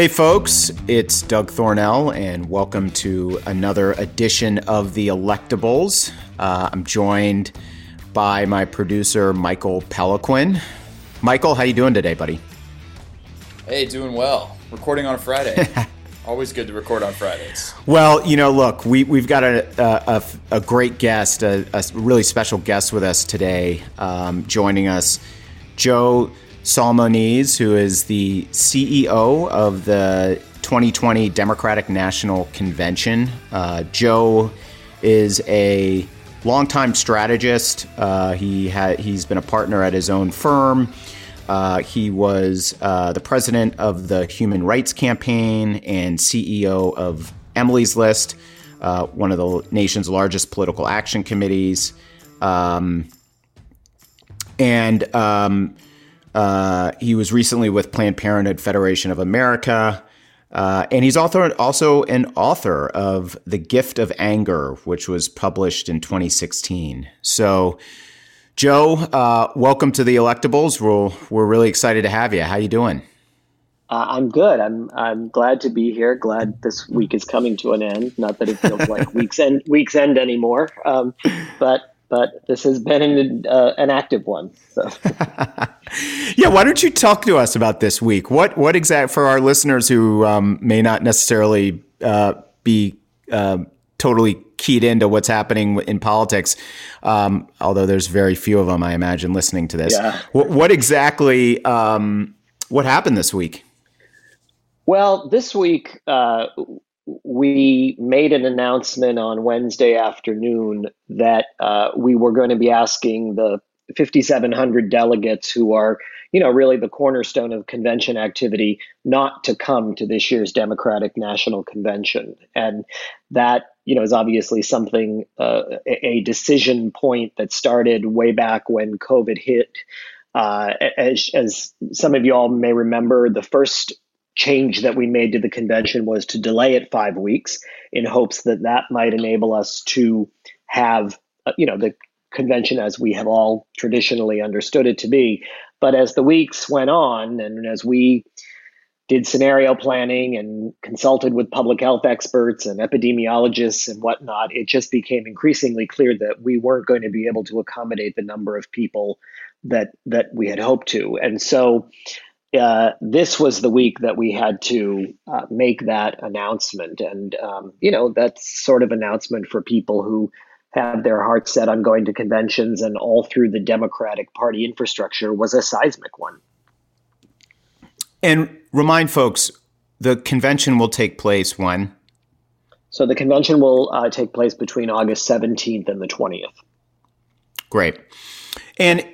Hey, folks, it's Doug Thornell, and welcome to another edition of The Electables. Uh, I'm joined by my producer, Michael Peliquin. Michael, how you doing today, buddy? Hey, doing well. Recording on a Friday. Always good to record on Fridays. Well, you know, look, we, we've got a, a, a great guest, a, a, really special guest with us today, um, joining us, Joe Solmonese, who is the CEO of the 2020 Democratic National Convention. Uh, Joe is a longtime strategist. Uh, he had he's been a partner at his own firm. Uh, he was uh, the president of the Human Rights Campaign and CEO of Emily's List, uh, one of the nation's largest political action committees. Um, and um, uh, he was recently with Planned Parenthood Federation of America. Uh, and he's also, also an author of The Gift of Anger, which was published in 2016. So, Joe, uh, welcome to the Electables. We're, we're really excited to have you. How are you doing? Uh, I'm good. I'm I'm glad to be here. Glad this week is coming to an end. Not that it feels like weeks end weeks end anymore, um, but but this has been an, uh, an active one. So. yeah, why don't you talk to us about this week? What what exact for our listeners who um, may not necessarily uh, be uh, totally keyed into what's happening in politics, um, although there's very few of them, I imagine, listening to this. Yeah. What, what exactly um, what happened this week? Well, this week uh, we made an announcement on Wednesday afternoon that uh, we were going to be asking the 5,700 delegates who are, you know, really the cornerstone of convention activity not to come to this year's Democratic National Convention. And that, you know, is obviously something, uh, a decision point that started way back when COVID hit. Uh, as, as some of you all may remember, the first change that we made to the convention was to delay it five weeks in hopes that that might enable us to have uh, you know the convention as we have all traditionally understood it to be but as the weeks went on and as we did scenario planning and consulted with public health experts and epidemiologists and whatnot, it just became increasingly clear that we weren't going to be able to accommodate the number of people that that we had hoped to. And so uh, this was the week that we had to uh, make that announcement. And, um, you know, that's sort of announcement for people who have their hearts set on going to conventions and all through the Democratic Party infrastructure was a seismic one. And remind folks the convention will take place when? So the convention will uh, take place between August 17th and the 20th. Great. And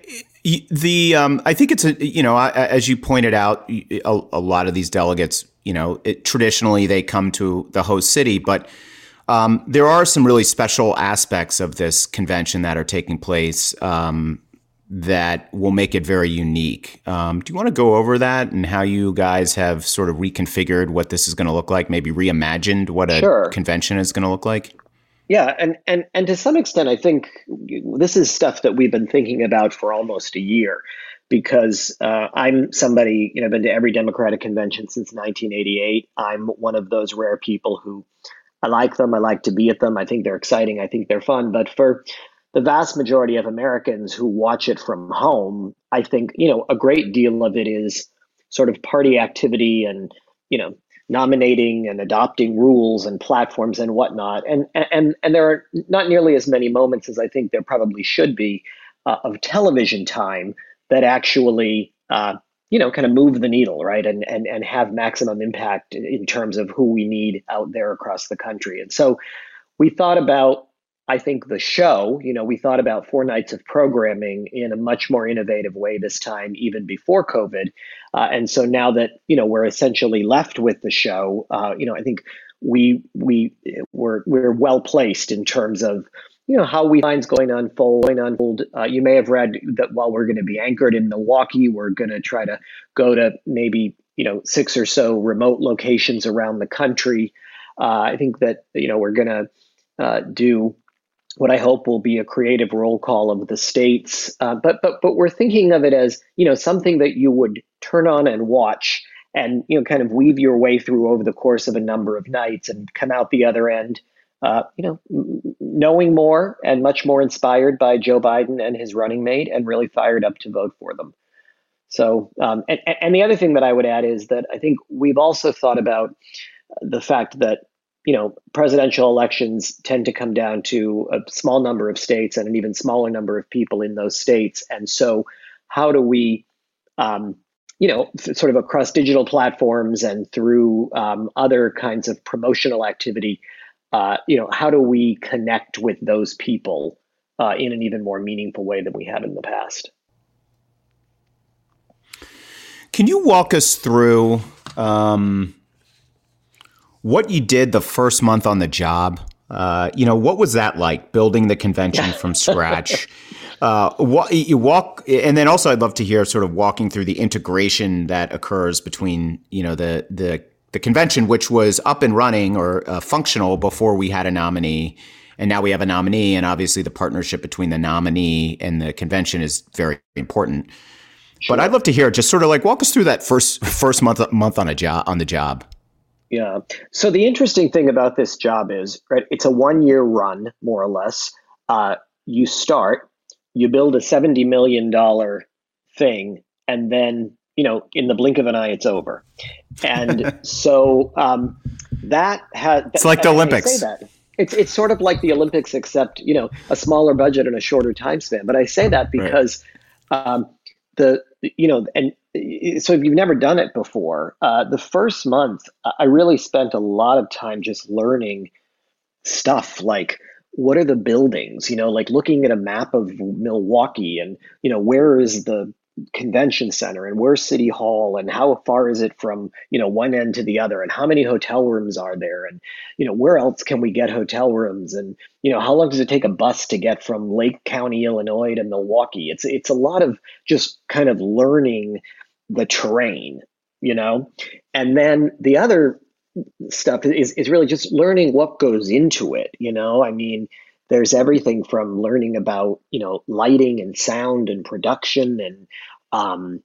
the um, I think it's a you know as you pointed out a, a lot of these delegates you know it, traditionally they come to the host city but um, there are some really special aspects of this convention that are taking place um, that will make it very unique. Um, do you want to go over that and how you guys have sort of reconfigured what this is going to look like? Maybe reimagined what a sure. convention is going to look like. Yeah, and and and to some extent, I think this is stuff that we've been thinking about for almost a year, because uh, I'm somebody you know been to every Democratic convention since 1988. I'm one of those rare people who I like them. I like to be at them. I think they're exciting. I think they're fun. But for the vast majority of Americans who watch it from home, I think you know a great deal of it is sort of party activity and you know nominating and adopting rules and platforms and whatnot. And and and there are not nearly as many moments as I think there probably should be uh, of television time that actually uh, you know kind of move the needle, right? And and and have maximum impact in terms of who we need out there across the country. And so we thought about I think the show, you know, we thought about four nights of programming in a much more innovative way this time, even before COVID. Uh, and so now that you know we're essentially left with the show, uh, you know, I think we we we're we're well placed in terms of you know how we find going unfold. Going unfold. Uh, you may have read that while we're going to be anchored in Milwaukee, we're going to try to go to maybe you know six or so remote locations around the country. Uh, I think that you know we're going to uh, do what I hope will be a creative roll call of the states. Uh, but but but we're thinking of it as you know something that you would turn on and watch and you know kind of weave your way through over the course of a number of nights and come out the other end uh, you know knowing more and much more inspired by Joe Biden and his running mate and really fired up to vote for them. So um, and, and the other thing that I would add is that I think we've also thought about the fact that you know presidential elections tend to come down to a small number of states and an even smaller number of people in those states and so how do we um, you know, sort of across digital platforms and through um, other kinds of promotional activity, uh, you know, how do we connect with those people uh, in an even more meaningful way than we have in the past? Can you walk us through um, what you did the first month on the job? Uh, you know, what was that like building the convention from scratch? Uh, you walk, and then also I'd love to hear sort of walking through the integration that occurs between you know the the the convention, which was up and running or uh, functional before we had a nominee, and now we have a nominee, and obviously the partnership between the nominee and the convention is very important. Sure. But I'd love to hear just sort of like walk us through that first first month month on a job on the job. Yeah. So the interesting thing about this job is, right, it's a one year run, more or less. Uh, you start you build a $70 million thing and then you know in the blink of an eye it's over and so um, that has it's like the olympics it's, it's sort of like the olympics except you know a smaller budget and a shorter time span but i say that because right. um, the you know and so if you've never done it before uh, the first month i really spent a lot of time just learning stuff like what are the buildings you know like looking at a map of milwaukee and you know where is the convention center and where's city hall and how far is it from you know one end to the other and how many hotel rooms are there and you know where else can we get hotel rooms and you know how long does it take a bus to get from lake county illinois to milwaukee? It's it's a lot of just kind of learning the terrain you know? And then the other stuff is, is really just learning what goes into it you know? I mean there's everything from learning about you know lighting and sound and production and um,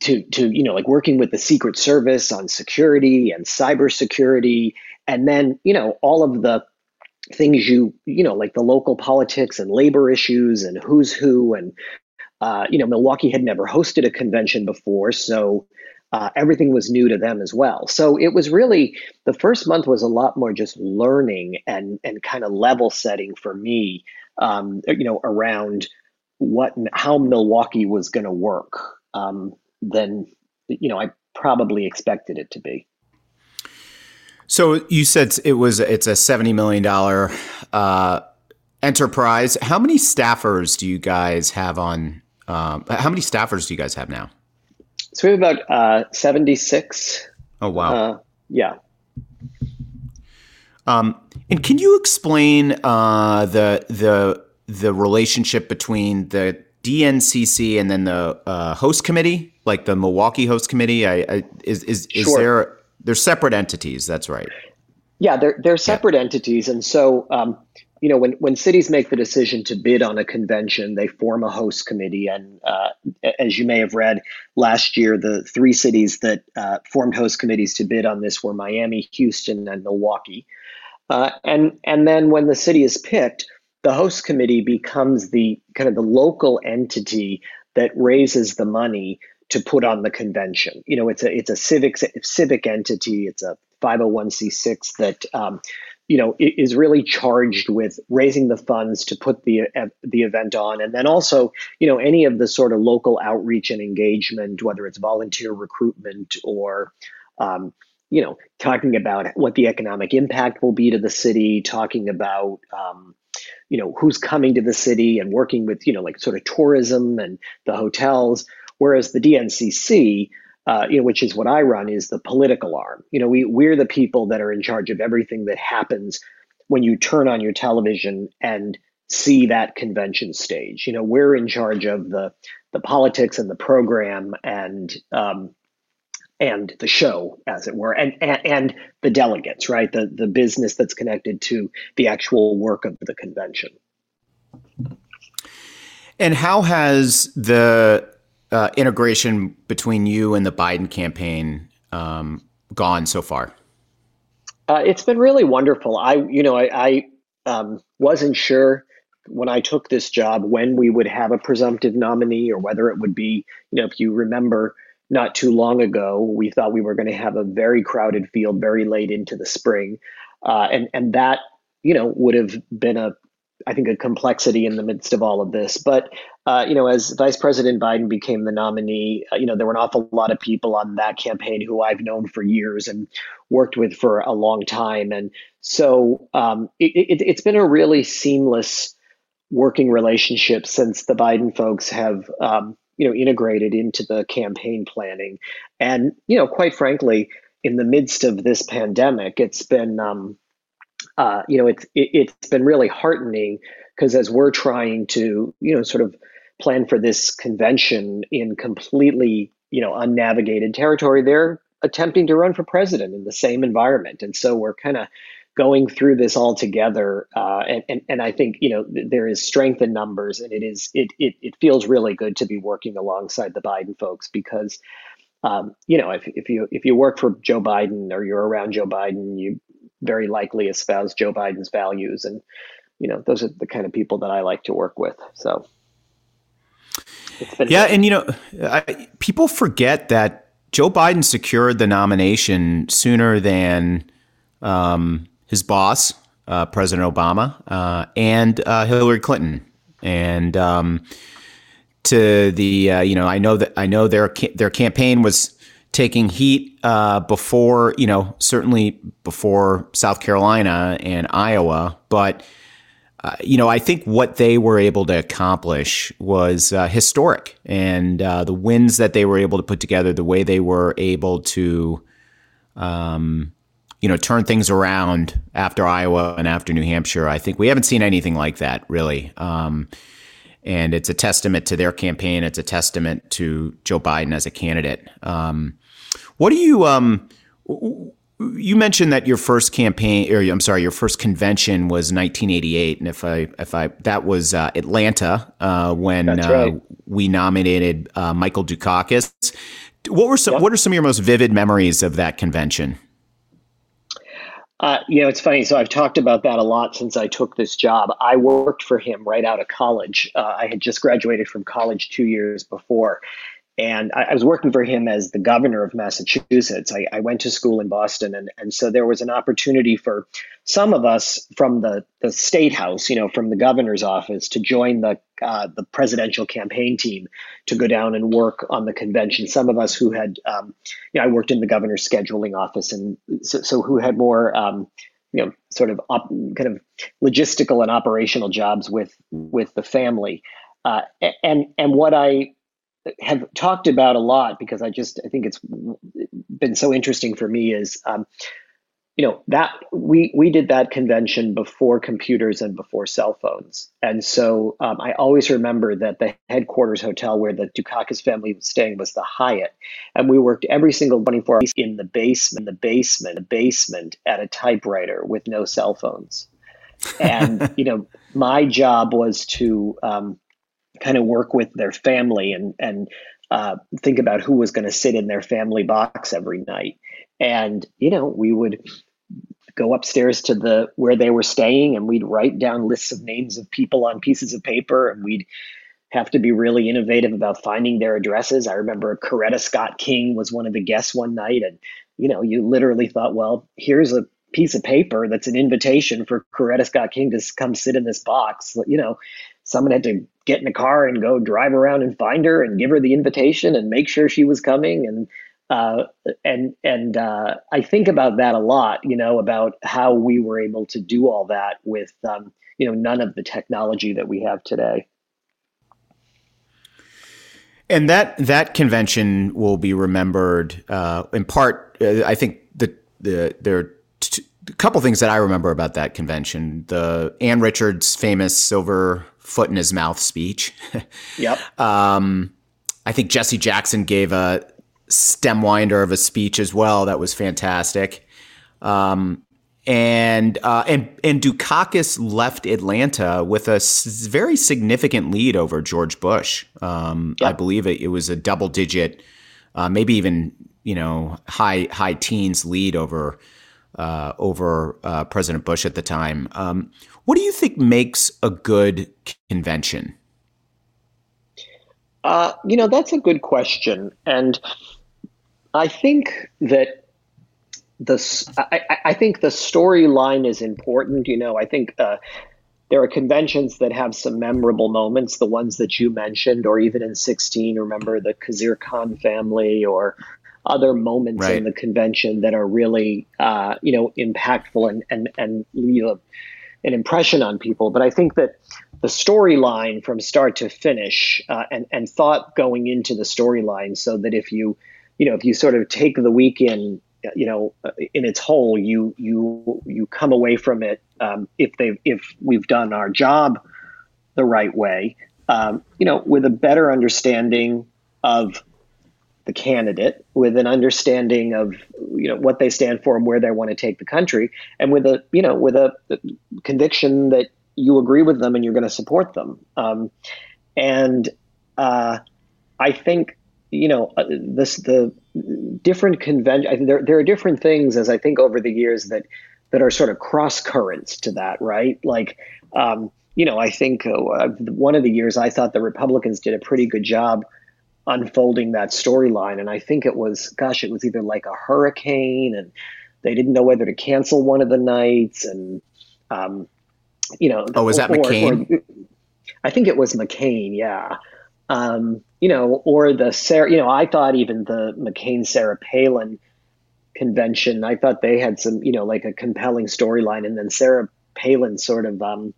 to to you know like working with the secret service on security and cybersecurity. And then you know all of the things you you know like the local politics and labor issues and who's who and uh, you know milwaukee had never hosted a convention before so uh, everything was new to them as well. So it was really the first month was a lot more just learning and and kind of level setting for me, um, you know, around what how Milwaukee was going to work um, than you know I probably expected it to be. So you said it was it's a seventy million dollar uh, enterprise. How many staffers do you guys have on? Um, how many staffers do you guys have now? So we have about uh, 76. Oh, wow. Uh, yeah. Um, and can you explain uh, the the the relationship between the DNCC and then the uh, host committee, like the Milwaukee host committee? I, I is is, is sure. there they're separate entities? That's right. Yeah, they're they're separate yeah. entities, and so um, you know, when, when cities make the decision to bid on a convention, they form a host committee. And uh, as you may have read last year, the three cities that uh, formed host committees to bid on this were Miami, Houston, and Milwaukee. Uh, and and then when the city is picked, the host committee becomes the kind of the local entity that raises the money to put on the convention. You know, it's a it's a civic civic entity. It's a 501c6 that um, you know is really charged with raising the funds to put the uh, the event on. And then also you know any of the sort of local outreach and engagement whether it's volunteer recruitment or um, you know talking about what the economic impact will be to the city talking about um, you know who's coming to the city and working with you know like sort of tourism and the hotels. Whereas the dncc uh, you know, which is what I run, is the political arm. You know, we we're the people that are in charge of everything that happens when you turn on your television and see that convention stage. You know, we're in charge of the the politics and the program and um, and the show, as it were, and, and and the delegates, right? The the business that's connected to the actual work of the convention. And how has the uh, integration between you and the Biden campaign um, gone so far? Uh, it's been really wonderful. I, you know, I, I um, wasn't sure when I took this job when we would have a presumptive nominee or whether it would be, you know, if you remember not too long ago, we thought we were going to have a very crowded field very late into the spring. Uh, and, and that, you know, would have been a, I think, a complexity in the midst of all of this. But, uh, you know, as Vice President Biden became the nominee, uh, you know, there were an awful lot of people on that campaign who I've known for years and worked with for a long time. And so um, it, it, it's been a really seamless working relationship since the Biden folks have um, you know integrated into the campaign planning, and you know quite frankly, in the midst of this pandemic, it's been um, uh, you know it's it, it's been really heartening because as we're trying to you know sort of plan for this convention in completely you know unnavigated territory, they're attempting to run for president in the same environment, and so we're kind of going through this all together uh, and, and, and I think you know there is strength in numbers and it is it, it it feels really good to be working alongside the Biden folks because um, you know if, if you if you work for Joe Biden or you're around Joe Biden you very likely espouse Joe Biden's values. And you know those are the kind of people that I like to work with. So yeah and you know I, people forget that Joe Biden secured the nomination sooner than um, his boss, uh, President Obama, uh, and uh, Hillary Clinton. And um, to the uh, you know, I know that I know their their campaign was taking heat uh, before you know certainly before South Carolina and Iowa, but. Uh, you know, I think what they were able to accomplish was uh, historic, and uh, the wins that they were able to put together, the way they were able to, um, you know, turn things around after Iowa and after New Hampshire. I think we haven't seen anything like that really. Um, and it's a testament to their campaign. It's a testament to Joe Biden as a candidate. Um, what do you, um, you mentioned that your first campaign, or I'm sorry, your first convention was 1988, and if I, if I, that was uh, Atlanta uh, when uh, we nominated uh, Michael Dukakis. What were some? Yep. What are some of your most vivid memories of that convention? Uh, you know, it's funny. So I've talked about that a lot since I took this job. I worked for him right out of college. Uh, I had just graduated from college two years before. And I, I, was working for him as the governor of Massachusetts. I, I, went to school in Boston, and, and so there was an opportunity for some of us from the, the state house, you know, from the governor's office, to join the uh, the presidential campaign team to go down and work on the convention. Some of us who had, um, you know, I worked in the governor's scheduling office, and so, so who had more. Um, you know, sort of op, kind of logistical and operational jobs with with the family, uh, and and what I have talked about a lot because I just I think it's been so interesting for me is um, you know that we we did that convention before computers and before cell phones, and so um, I always remember that the headquarters hotel where the Dukakis family was staying was the Hyatt, and we worked every single 24 hours in the basement, the basement, the basement at a typewriter with no cell phones, and you know my job was to um, kind of work with their family and and uh, think about who was going to sit in their family box every night. And you know, we would go upstairs to the where they were staying, and we'd write down lists of names of people on pieces of paper, and we'd have to be really innovative about finding their addresses. I remember Coretta Scott King was one of the guests one night, and you know, you literally thought, well, here's a piece of paper that's an invitation for Coretta Scott King to come sit in this box. You know, someone had to get in a car and go drive around and find her and give her the invitation and make sure she was coming and uh, and and uh, I think about that a lot, you know, about how we were able to do all that with um, you know none of the technology that we have today. And that that convention will be remembered uh, in part. Uh, I think the the there are t- a couple things that I remember about that convention. The Ann Richards famous silver foot in his mouth speech. yep. Um, I think Jesse Jackson gave a stem winder of a speech as well. That was fantastic. Um, and uh, and and Dukakis left Atlanta with a s- very significant lead over George Bush. Um, I believe it, it, was a double digit, uh, maybe even you know high high teens lead over uh, over uh, President Bush at the time. Um, what do you think makes a good convention? Uh, you know, that's a good question, and I think that the I, I think the storyline is important. You know, I think uh, there are conventions that have some memorable moments, the ones that you mentioned, or even in 16, remember the Khizr Khan family or other moments right. in the convention that are really, uh, you know, impactful and, and, and leave a, an impression on people. But I think that the storyline from start to finish uh, and, and thought going into the storyline so that if you, you know, if you sort of take the weekend you know, in its whole, you you you come away from it um, if they if we've done our job the right way, um, you know, with a better understanding of the candidate, with an understanding of you know what they stand for and where they want to take the country, and with a you know with a, conviction that you agree with them and you're going to support them. Um, and uh, I think you know uh, this the different convention. There, there are different things, as I think over the years that that are sort of cross currents to that, right? Like, um, you know, I think uh, one of the years I thought the Republicans did a pretty good job unfolding that storyline, and I think it was, gosh, it was either like a hurricane, and they didn't know whether to cancel one of the nights, and um, you know, oh, was that or, McCain? Or, I think it was McCain, yeah. Um, you know, or the Sarah, you know, I thought even the McCain Sarah Palin convention, I thought they had some, you know, like a compelling storyline, and then Sarah Palin sort of, um,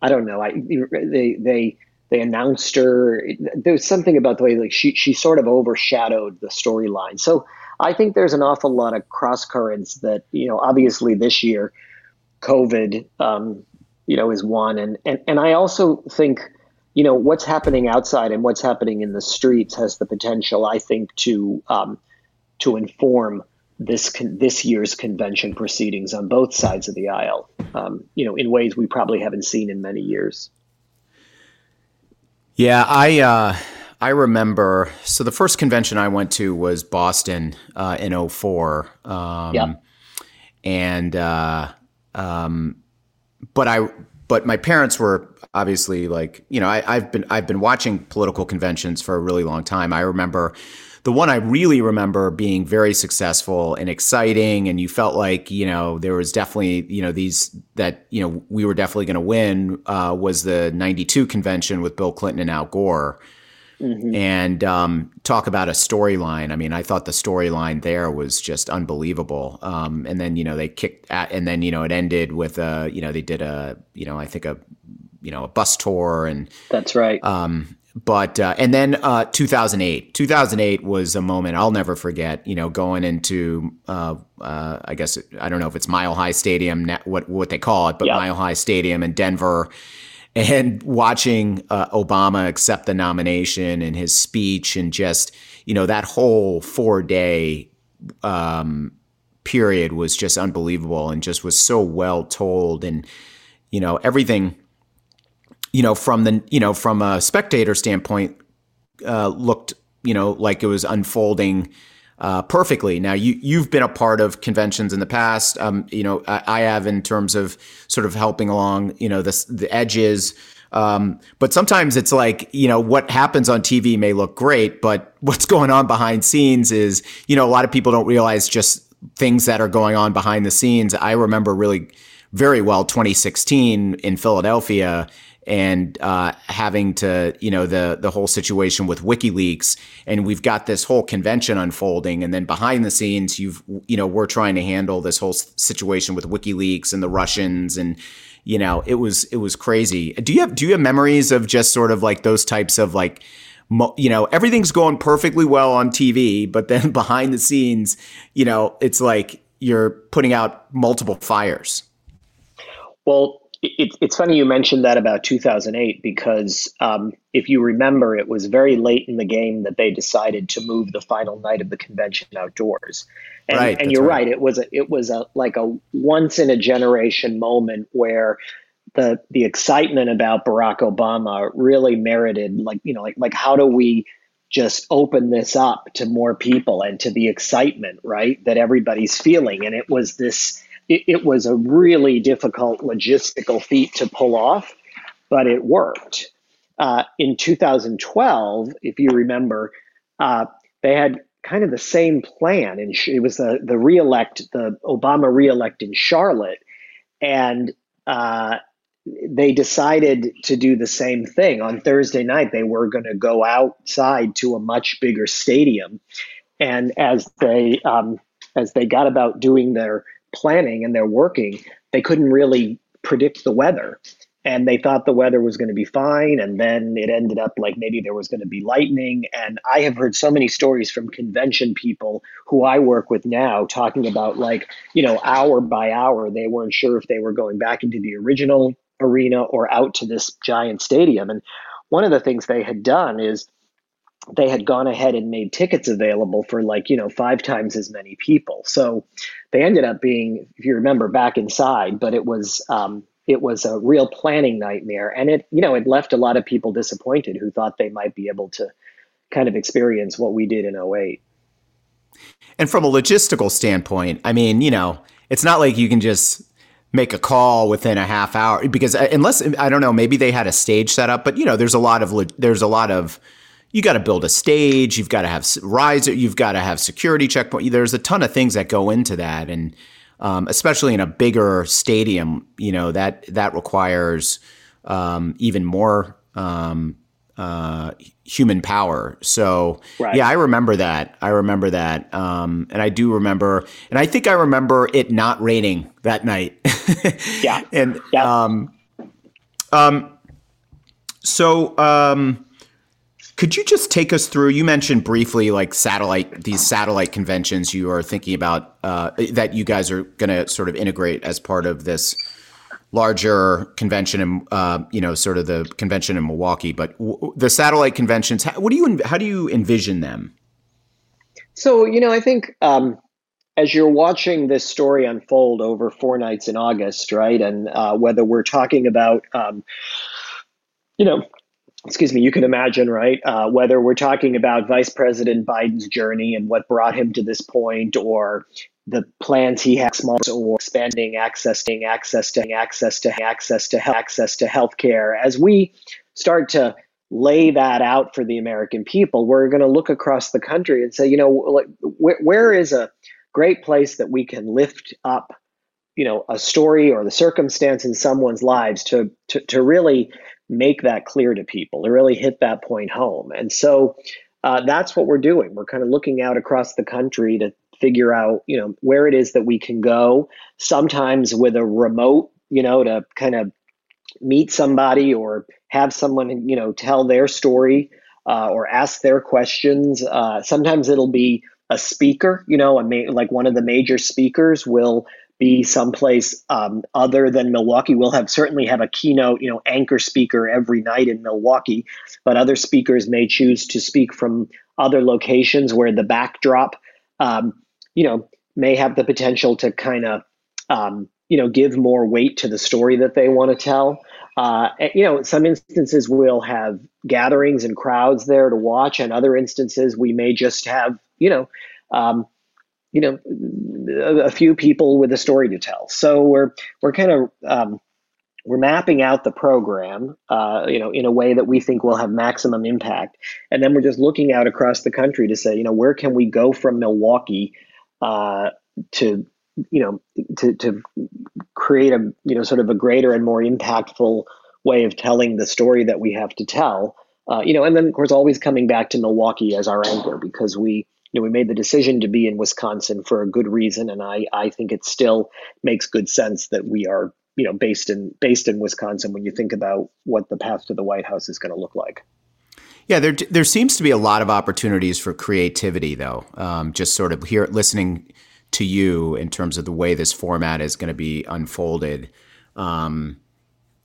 I don't know, I they they they announced her. There was something about the way like she she sort of overshadowed the storyline. So I think there's an awful lot of cross currents that you know, obviously this year, COVID, um, you know, is one, and and and I also think you know what's happening outside and what's happening in the streets has the potential, I think, to um, to inform this con- this year's convention proceedings on both sides of the aisle. Um, you know, in ways we probably haven't seen in many years. Yeah, I uh, I remember. So the first convention I went to was Boston uh, in 04. Um, yeah. And uh, um, but I but my parents were obviously like you know I, have been I've been watching political conventions for a really long time. I remember the one I really remember being very successful and exciting, and you felt like you know there was definitely you know these that you know we were definitely going to win uh, was the '92 convention with Bill Clinton and Al Gore. Mm-hmm. And um, talk about a storyline. I mean, I thought the storyline there was just unbelievable. Um, and then you know they kicked at, and then you know it ended with a you know they did a you know I think a you know a bus tour and that's right. Um, but uh, and then uh, 2008 2008 was a moment i'll never forget you know going into uh, uh, i guess i don't know if it's mile high stadium what what they call it but mile high stadium in denver and watching uh, obama accept the nomination and his speech and just you know that whole four day um, period was just unbelievable and just was so well told and you know everything you know, from the you know from a spectator standpoint, uh, looked you know like it was unfolding uh, perfectly. Now you you've been a part of conventions in the past. Um, you know, I, I, have in terms of sort of helping along. You know, the the edges. Um, but sometimes it's like, you know, what happens on TV may look great, but what's going on behind scenes is, you know, a lot of people don't realize just things that are going on behind the scenes. I remember really very well 2016 in Philadelphia and uh, having to, you know, the the whole situation with WikiLeaks, and we've got this whole convention unfolding, and then behind the scenes, you've, you know, we're trying to handle this whole situation with WikiLeaks and the Russians, and you know, it was it was crazy. Do you have do you have memories of just sort of like those types of like you know everything's going perfectly well on TV, but then behind the scenes, you know, it's like you're putting out multiple fires. Well, it, it's funny you mentioned that about 2008 because um, if you remember, it was very late in the game that they decided to move the final night of the convention outdoors. And, right, and you're right. right. It was a, it was a like a once in a generation moment where the the excitement about Barack Obama really merited like you know like like how do we just open this up to more people and to the excitement right that everybody's feeling and it was this it, it was a really difficult logistical feat to pull off, but it worked. Uh, in 2012, if you remember, uh, they had kind of the same plan, and it was the the reelect, the Obama reelect in Charlotte, and uh, they decided to do the same thing on Thursday night. They were going to go outside to a much bigger stadium, and as they um, as they got about doing their planning and they're working, they couldn't really predict the weather. And they thought the weather was going to be fine. And then it ended up like maybe there was going to be lightning. And I have heard so many stories from convention people who I work with now talking about like, you know, hour by hour, they weren't sure if they were going back into the original arena or out to this giant stadium. And one of the things they had done is they had gone ahead and made tickets available for like you know five times as many people. So they ended up being if you remember back inside but it was um, it was a real planning nightmare. And it you know it left a lot of people disappointed who thought they might be able to kind of experience what we did in 08 and from a logistical standpoint i mean you know it's not like you can just make a call within a half hour because uh, unless i don't know maybe they had a stage set up but you know there's a lot of there's a lot of you got to build a stage, you've got to have riser, you've got to have security checkpoint. There's a ton of things that go into that, and um, especially in a bigger stadium, you know that that requires um, even more um, uh, human power. So right. yeah, I remember that. I remember that, um, and I do remember, and I think I remember it not raining that night. yeah, and yeah. Um, um, so um could you just take us through? You mentioned briefly like satellite, these satellite conventions you are thinking about uh, that you guys are going to sort of integrate as part of this larger convention and uh, you know sort of the convention in Milwaukee. But w- the satellite conventions, how, what do you how do you envision them? So you know, I think um, as you're watching this story unfold over four nights in August, right, and uh, whether we're talking about um, you know excuse me, you can imagine, right? Uh, whether we're talking about Vice President Biden's journey and what brought him to this point, or the plans he has, or expanding access to access to access to access to access to healthcare. As we start to lay that out for the American people, we're going to look across the country and say, you know, like, where, is a great place that we can lift up, you know, a story or the circumstance in someone's lives to to, to really make that clear to people to really hit that point home. And so uh, that's what we're doing. We're kind of looking out across the country to figure out, you know, where it is that we can go. Sometimes with a remote, you know, to kind of meet somebody or have someone, you know, tell their story uh, or ask their questions. Uh, sometimes it'll be a speaker, you know, a ma- like one of the major speakers will be someplace um, other than Milwaukee. We'll have certainly have a keynote, you know, anchor speaker every night in Milwaukee, but other speakers may choose to speak from other locations where the backdrop, um, you know, may have the potential to kind of, um, you know, give more weight to the story that they want to tell. Uh, you know, in some instances we'll have gatherings and crowds there to watch, and other instances we may just have, you know, um, you know, a, a, few people with a story to tell. So we're we're kind of um, we're mapping out the program, uh, you know, in a way that we think will have maximum impact, and then we're just looking out across the country to say, you know, where can we go from Milwaukee uh, to you know to to create a you know sort of a greater and more impactful way of telling the story that we have to tell. Uh, you know, and then of course always coming back to Milwaukee as our anchor because we you know, we made the decision to be in Wisconsin for a good reason, and I, I think it still makes good sense that we are, you know, based in based in Wisconsin when you think about what the path to the White House is going to look like. Yeah, there there seems to be a lot of opportunities for creativity, though. Um, just sort of here listening to you in terms of the way this format is going to be unfolded. Um,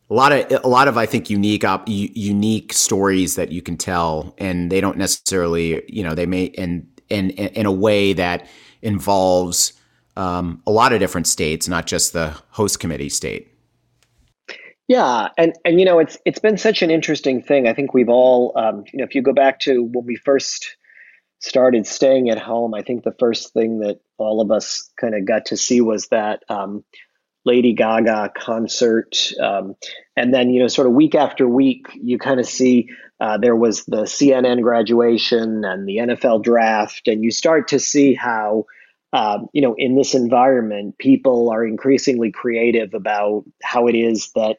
a lot of a lot of I think unique op, unique stories that you can tell, and they don't necessarily you know they may and in in a way that involves um, a lot of different states, not just the host committee state. Yeah, and and you know it's it's been such an interesting thing. I think we've all um, you know if you go back to when we first started staying at home, I think the first thing that all of us kind of got to see was that um, Lady Gaga concert. Um, and then, you know, sort of week after week, you kind of see uh, there was the CNN graduation and the NFL draft, and you start to see how, um, you know, in this environment, people are increasingly creative about how it is that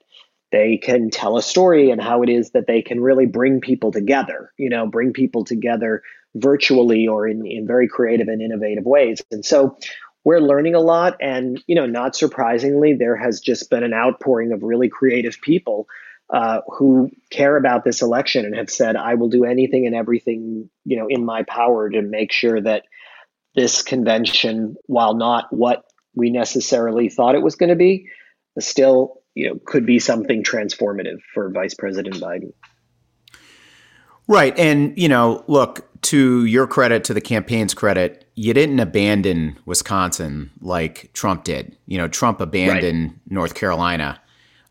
they can tell a story and how it is that they can really bring people together, you know, bring people together virtually or in, in very creative and innovative ways. And so we're learning a lot. And, you know, not surprisingly, there has just been an outpouring of really creative people uh, who care about this election and have said, I will do anything and everything, you know, in my power to make sure that this convention, while not what we necessarily thought it was going to be, still, you know, could be something transformative for Vice President Biden. Right. And, you know, look, to your credit, to the campaign's credit, you didn't abandon Wisconsin like Trump did. You know, Trump abandoned right. North Carolina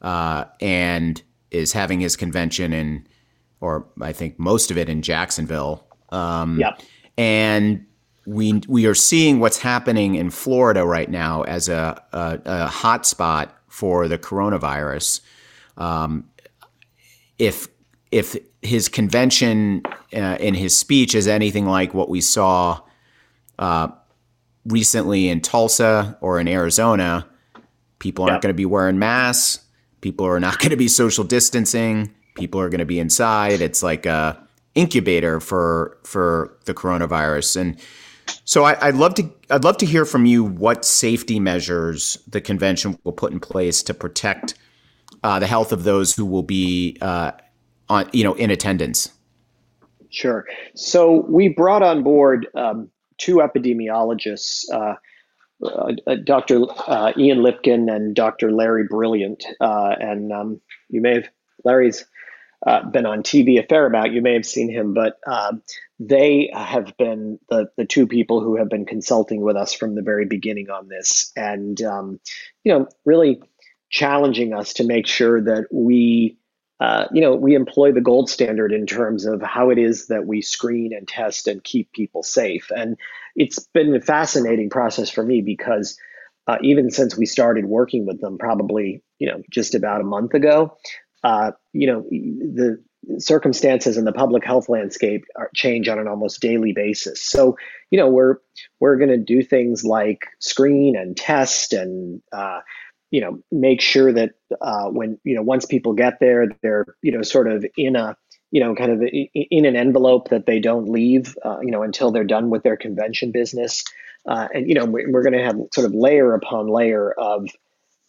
uh, and is having his convention in, or I think most of it in Jacksonville. Um, yep. And we we are seeing what's happening in Florida right now as a, a, a hot spot for the coronavirus. Um, if if his convention uh, in his speech is anything like what we saw uh, recently in Tulsa or in Arizona, people aren't yep. going to be wearing masks. People are not going to be social distancing. People are going to be inside. It's like a incubator for for the coronavirus. And so I, would love to I'd love to hear from you what safety measures the convention will put in place to protect uh, the health of those who will be uh, on you know in attendance? Sure. So we brought on board um, two epidemiologists, uh, uh, Dr. Uh, Ian Lipkin and Dr. Larry Brilliant, uh, and um, you may have Larry's. Uh, been on TV a fair amount. You may have seen him, but um, they have been the the two people who have been consulting with us from the very beginning on this, and um, you know, really challenging us to make sure that we uh, you know, we employ the gold standard in terms of how it is that we screen and test and keep people safe. And it's been a fascinating process for me because uh, even since we started working with them, probably you know just about a month ago, uh, you know, the circumstances in the public health landscape are, change on an almost daily basis. So, you know, we're we're going to do things like screen and test and uh, you know make sure that uh, when you know once people get there they're you know sort of in a you know kind of in an envelope that they don't leave uh, you know until they're done with their convention business. Uh, and you know we're, going to have sort of layer upon layer of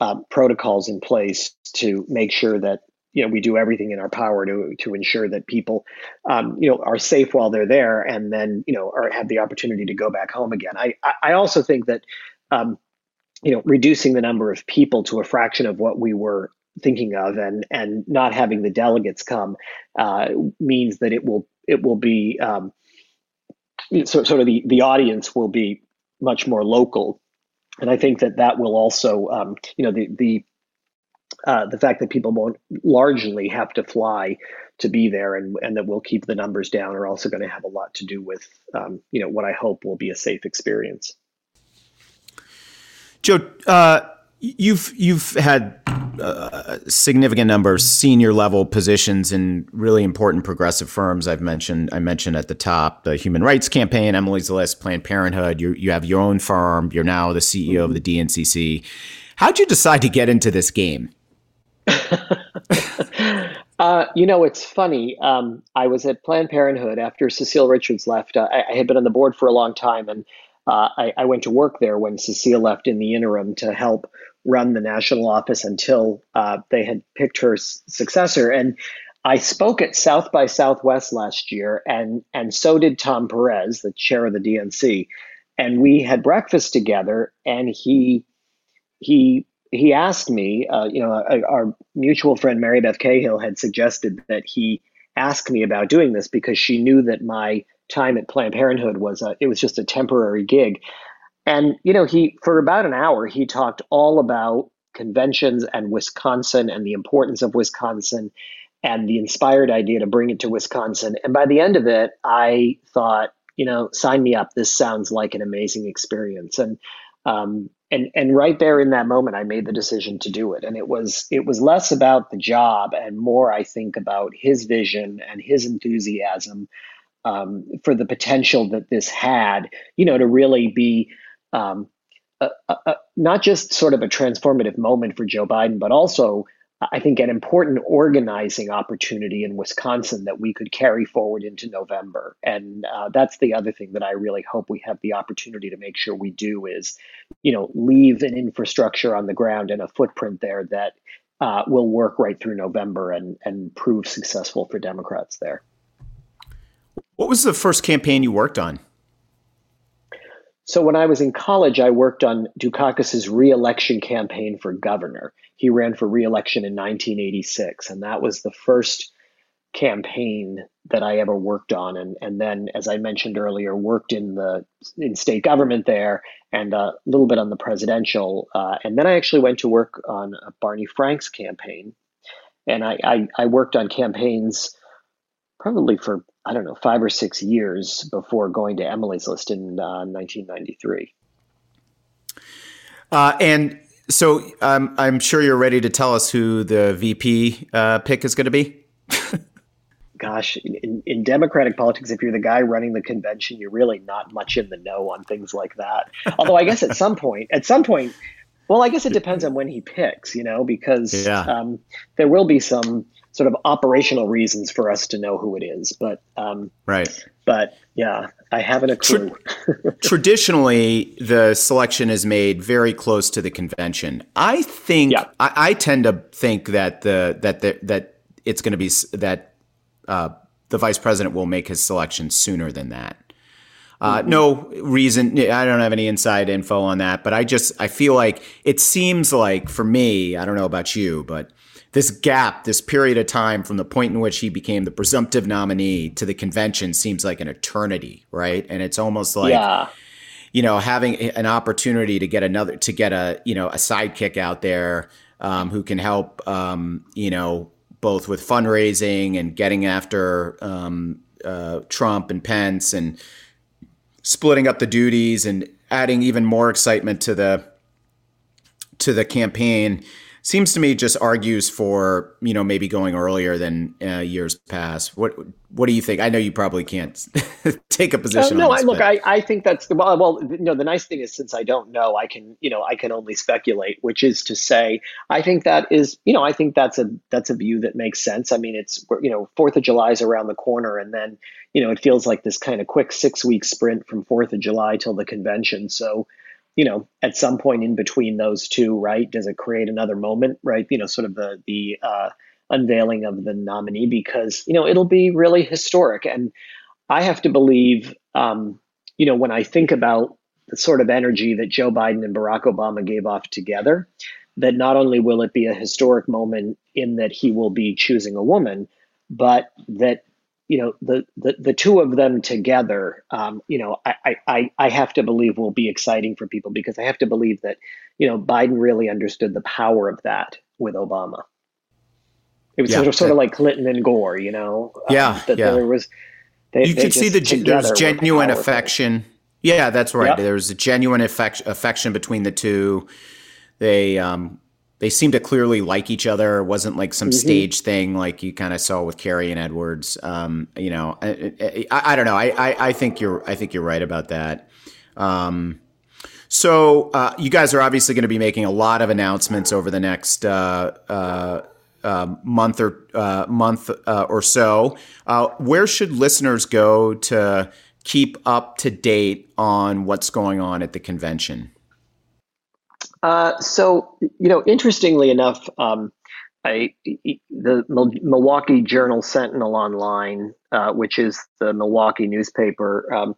uh, protocols in place to make sure that you know we do everything in our power to to ensure that people um, you know are safe while they're there and then you know are have the opportunity to go back home again. I i also think that um, you know, reducing the number of people to a fraction of what we were thinking of, and and not having the delegates come uh, means that it will it will be um, so, sort of the the audience will be much more local, and I think that that will also um, you know the the uh, the fact that people won't largely have to fly to be there and, and that we'll keep the numbers down are also going to have a lot to do with um, you know what I hope will be a safe experience. Joe, uh, you've you've had a significant number of senior level positions in really important progressive firms. I've mentioned I mentioned at the top the Human Rights Campaign, Emily's List, Planned Parenthood. You you have your own firm. You're now the CEO of the DNCC. How'd you decide to get into this game? uh, you know, it's funny. Um, I was at Planned Parenthood after Cecile Richards left. Uh, I, I, had been on the board for a long time, and uh, I, I, went to work there when Cecile left in the interim to help run the national office until uh, they had picked her s- successor. And I spoke at South by Southwest last year, and and so did Tom Perez, the chair of the DNC, and we had breakfast together. And he he he asked me, uh, you know, our, our mutual friend Mary Beth Cahill had suggested that he ask me about doing this because she knew that my time at Planned Parenthood was a, it was just a temporary gig. And you know, he for about an hour he talked all about conventions and Wisconsin and the importance of Wisconsin and the inspired idea to bring it to Wisconsin. And by the end of it, I thought, you know, sign me up. This sounds like an amazing experience. And um, and and right there in that moment, I made the decision to do it. And it was it was less about the job and more, I think, about his vision and his enthusiasm um, for the potential that this had. You know, to really be um, a, a, not just sort of a transformative moment for Joe Biden, but also I think, an important organizing opportunity in Wisconsin that we could carry forward into November. And uh, that's the other thing that I really hope we have the opportunity to make sure we do is, you know, leave an infrastructure on the ground and a footprint there that uh, will work right through November and and prove successful for Democrats there. What was the first campaign you worked on? So when I was in college, I worked on Dukakis's reelection campaign for governor. He ran for reelection in 1986, and that was the first campaign that I ever worked on. And and then, as I mentioned earlier, worked in the in state government there, and a little bit on the presidential. Uh, and then I actually went to work on Barney Frank's campaign, and I, I, I worked on campaigns probably for I don't know five or six years before going to Emily's List in uh, 1993. Uh, and so um, I'm sure you're ready to tell us who the VP uh, pick is going to be. Gosh, in, in, Democratic politics, if you're the guy running the convention, you're really not much in the know on things like that. Although I guess at some point, at some point, well, I guess it depends on when he picks, you know, because yeah. um, there will be some sort of operational reasons for us to know who it is. But um, right. But yeah, I haven't a clue. Tra- traditionally, the selection is made very close to the convention. I think yeah. I, I, tend to think that the that the, that it's going to be that uh, the vice president will make his selection sooner than that. Uh, mm-hmm. no reason. I don't have any inside info on that, but I just I feel like it seems like for me. I don't know about you, but this gap, this period of time from the point in which he became the presumptive nominee to the convention seems like an eternity, right? And it's almost like, yeah. you know, having an opportunity to get another, to get a, you know, a sidekick out there um, who can help, um, you know, both with fundraising and getting after um, uh, Trump and Pence and splitting up the duties and adding even more excitement to the to the campaign seems to me just argues for you know maybe going earlier than uh, years past. What what do you think? I know you probably can't take a position. Uh, no, this, I, look, I, I think that's the well, well. You know, the nice thing is since I don't know, I can you know I can only speculate. Which is to say, I think that is you know I think that's a that's a view that makes sense. I mean, it's you know Fourth of July is around the corner, and then you know it feels like this kind of quick six week sprint from Fourth of July till the convention. So you know, at some point in between those two, right? Does it create another moment, right? You know, sort of the the uh, unveiling of the nominee because you know it'll be really historic, and I have to believe, um, you know, when I think about the sort of energy that Joe Biden and Barack Obama gave off together, that not only will it be a historic moment in that he will be choosing a woman, but that you know the, the the two of them together um, you know I, I i have to believe will be exciting for people because i have to believe that you know biden really understood the power of that with obama. It was yeah, sort, of, sort of like clinton and gore you know? Um, yeah um, that yeah. there was they, you could see the there's genuine affection. Yeah that's right. Yep. there's a genuine affection affection between the two. They um they seem to clearly like each other. It wasn't like some mm-hmm. stage thing like you kind of saw with Kerry and Edwards. Um, you know, I, I, I don't know. I, I, I, think you're I think you're right about that. Um, so uh, you guys are obviously going to be making a lot of announcements over the next uh, uh, uh month or uh, month uh, or so. where should listeners go to keep up to date on what's going on at the convention? Uh, so, you know, interestingly enough, um, I, the Milwaukee Journal Sentinel Online, uh, which is the Milwaukee newspaper, um,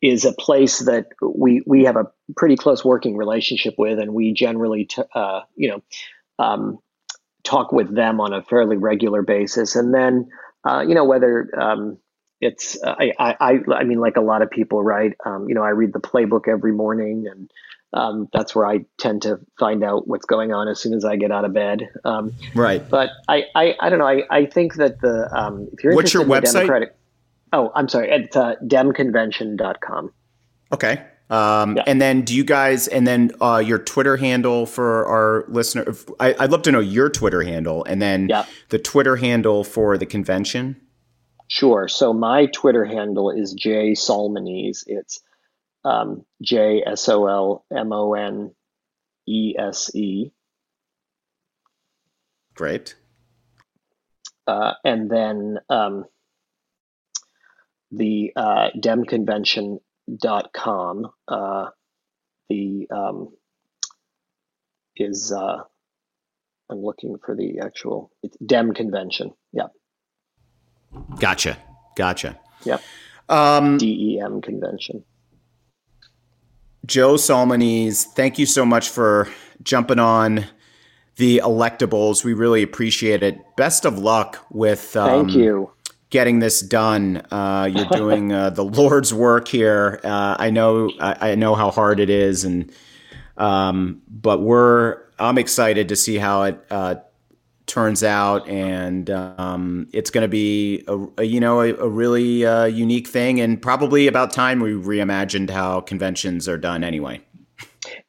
is a place that we we have a pretty close working relationship with, and we generally t- uh, you know um, talk with them on a fairly regular basis. And then uh, you know whether um, it's I, I I mean like a lot of people, right? Um, you know, I read the playbook every morning, and um, that's where I tend to find out what's going on as soon as I get out of bed. Um, right. But I, I, I don't know. I, I think that the um, if you're what's your website? Democratic, oh, I'm sorry. It's uh, demconvention.com. Okay. Um, yeah. And then, do you guys, and then uh, your Twitter handle for our listener? I, would love to know your Twitter handle, and then yeah. the Twitter handle for the convention. Sure. So my Twitter handle is J Solmonese. It's um, J S O L M O N E S E. Great. Uh, and then um, the uh, demconvention.com uh, the um, is uh, I'm looking for the actual it's dem convention. Yeah. Gotcha. Gotcha. Yep. Um, DEM convention. Joe Solmonese, thank you so much for jumping on the electables. We really appreciate it. Best of luck with um, thank you getting this done. Uh, you're doing uh, the Lord's work here. Uh, I know I, I, know how hard it is, and um, but we're I'm excited to see how it uh, turns out, and um, it's going to be a, a, you know a, a really uh, unique thing, and probably about time we reimagined how conventions are done anyway.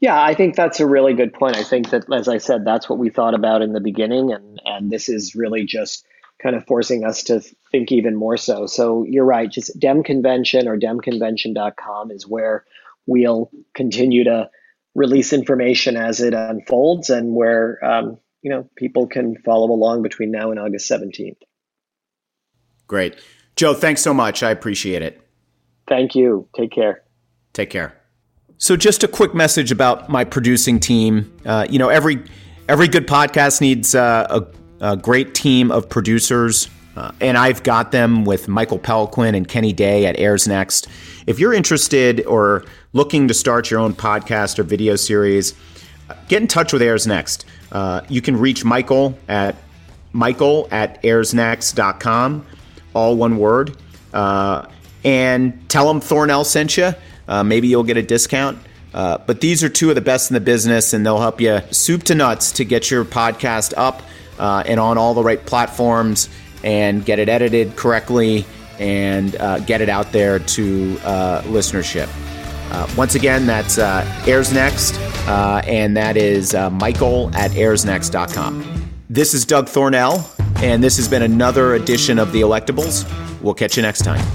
Yeah, I think that's a really good point. I think that, as I said, that's what we thought about in the beginning, and and this is really just kind of forcing us to think even more so. So you're right. Just Dem demconvention or demconvention.com is where we'll continue to release information as it unfolds, and where um, you know, people can follow along between now and August 17th. Great. Joe, thanks so much. I appreciate it. Thank you. Take care. Take care. So, just a quick message about my producing team. Uh, you know, every every good podcast needs uh, a, a, great team of producers, uh, and I've got them with Michael Peliquin and Kenny Day at Airs Next. If you're interested or looking to start your own podcast or video series, get in touch with Airs Next. Uh, you can reach Michael at michael at airsnext.com, all one word, uh, and tell him Thornell sent you. Uh, maybe you'll get a discount. Uh, but these are two of the best in the business, and they'll help you soup to nuts to get your podcast up uh, and on all the right platforms and get it edited correctly and uh, get it out there to listenership. Uh, once again, that's uh, Airs Next, uh, and that is uh, Michael at airsnext.com. This is Doug Thornell, and this has been another edition of The Electables. We'll catch you next time.